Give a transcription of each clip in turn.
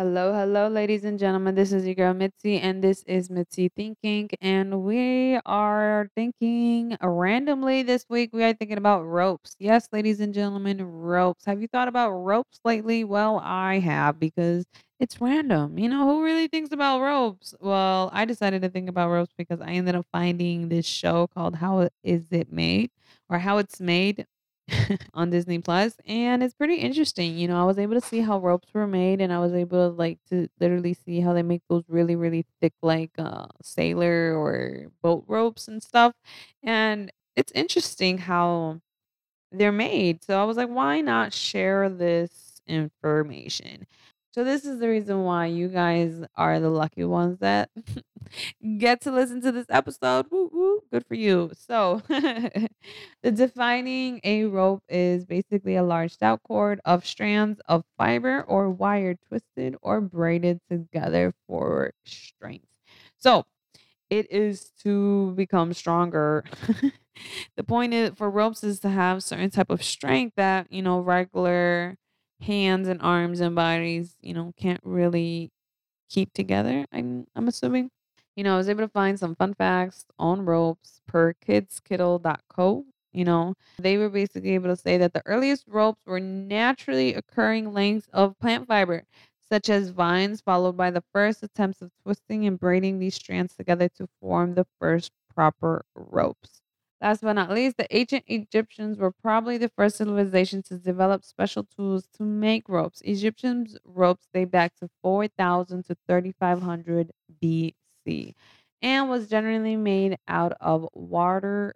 Hello, hello, ladies and gentlemen. This is your girl Mitzi, and this is Mitzi Thinking. And we are thinking randomly this week. We are thinking about ropes. Yes, ladies and gentlemen, ropes. Have you thought about ropes lately? Well, I have because it's random. You know, who really thinks about ropes? Well, I decided to think about ropes because I ended up finding this show called How Is It Made or How It's Made on Disney Plus, and it's pretty interesting. You know, I was able to see how ropes were made, and I was able to like to literally see how they make those really, really thick, like uh, sailor or boat ropes and stuff. And it's interesting how they're made. So I was like, why not share this information? So this is the reason why you guys are the lucky ones that get to listen to this episode. Woo woo, good for you. So the defining a rope is basically a large stout cord of strands of fiber or wire twisted or braided together for strength. So it is to become stronger. the point is for ropes is to have certain type of strength that, you know, regular hands and arms and bodies, you know, can't really keep together. I'm I'm assuming. You know, I was able to find some fun facts on ropes per kids.kiddle.co. You know, they were basically able to say that the earliest ropes were naturally occurring lengths of plant fiber, such as vines, followed by the first attempts of twisting and braiding these strands together to form the first proper ropes. Last but not least, the ancient Egyptians were probably the first civilization to develop special tools to make ropes. Egyptians' ropes date back to 4000 to 3500 BC and was generally made out of water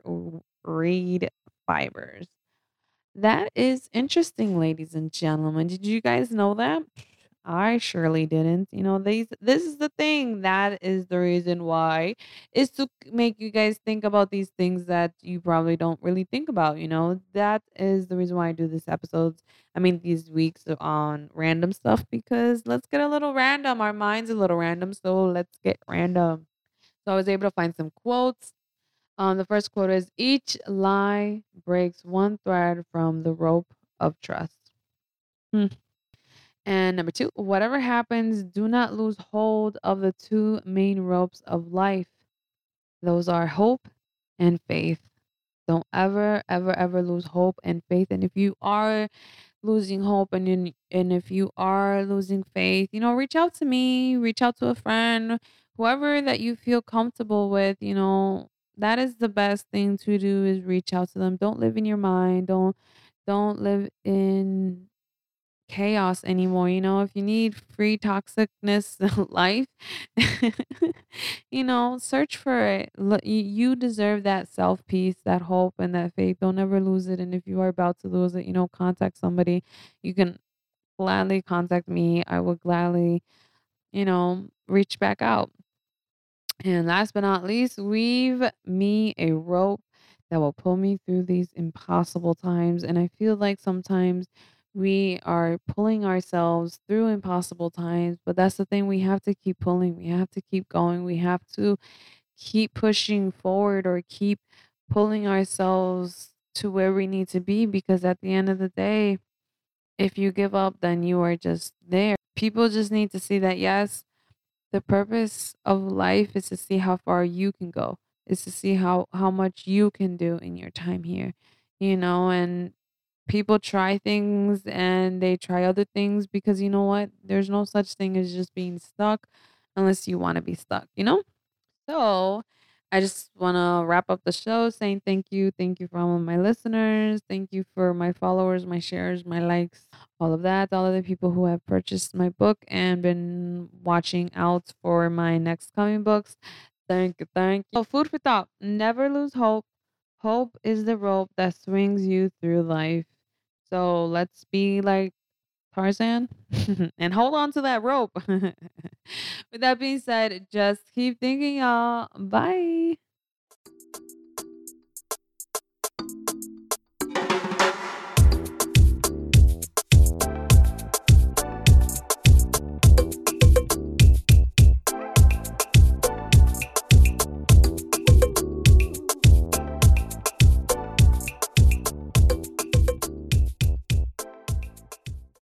reed fibers. That is interesting, ladies and gentlemen. Did you guys know that? I surely didn't. You know, these this is the thing. That is the reason why is to make you guys think about these things that you probably don't really think about, you know. That is the reason why I do these episodes. I mean, these weeks on random stuff because let's get a little random. Our mind's a little random, so let's get random. So I was able to find some quotes. Um, the first quote is each lie breaks one thread from the rope of trust. Hmm. And number two, whatever happens, do not lose hold of the two main ropes of life. Those are hope and faith. Don't ever, ever, ever lose hope and faith. And if you are losing hope and you, and if you are losing faith, you know, reach out to me, reach out to a friend, whoever that you feel comfortable with, you know, that is the best thing to do is reach out to them. Don't live in your mind. Don't don't live in chaos anymore. You know, if you need free toxicness life, you know, search for it. You deserve that self peace, that hope, and that faith. Don't ever lose it. And if you are about to lose it, you know, contact somebody. You can gladly contact me. I will gladly, you know, reach back out. And last but not least, weave me a rope that will pull me through these impossible times. And I feel like sometimes we are pulling ourselves through impossible times, but that's the thing. We have to keep pulling, we have to keep going, we have to keep pushing forward or keep pulling ourselves to where we need to be because at the end of the day, if you give up, then you are just there. People just need to see that, yes, the purpose of life is to see how far you can go, is to see how how much you can do in your time here, you know, and people try things and they try other things because you know what? There's no such thing as just being stuck unless you want to be stuck, you know? So I just want to wrap up the show saying thank you. Thank you for all of my listeners. Thank you for my followers, my shares, my likes, all of that. All of the people who have purchased my book and been watching out for my next coming books. Thank you. Thank you. Oh, food for thought. Never lose hope. Hope is the rope that swings you through life. So let's be like Tarzan and hold on to that rope. With that being said, just keep thinking, y'all. Bye.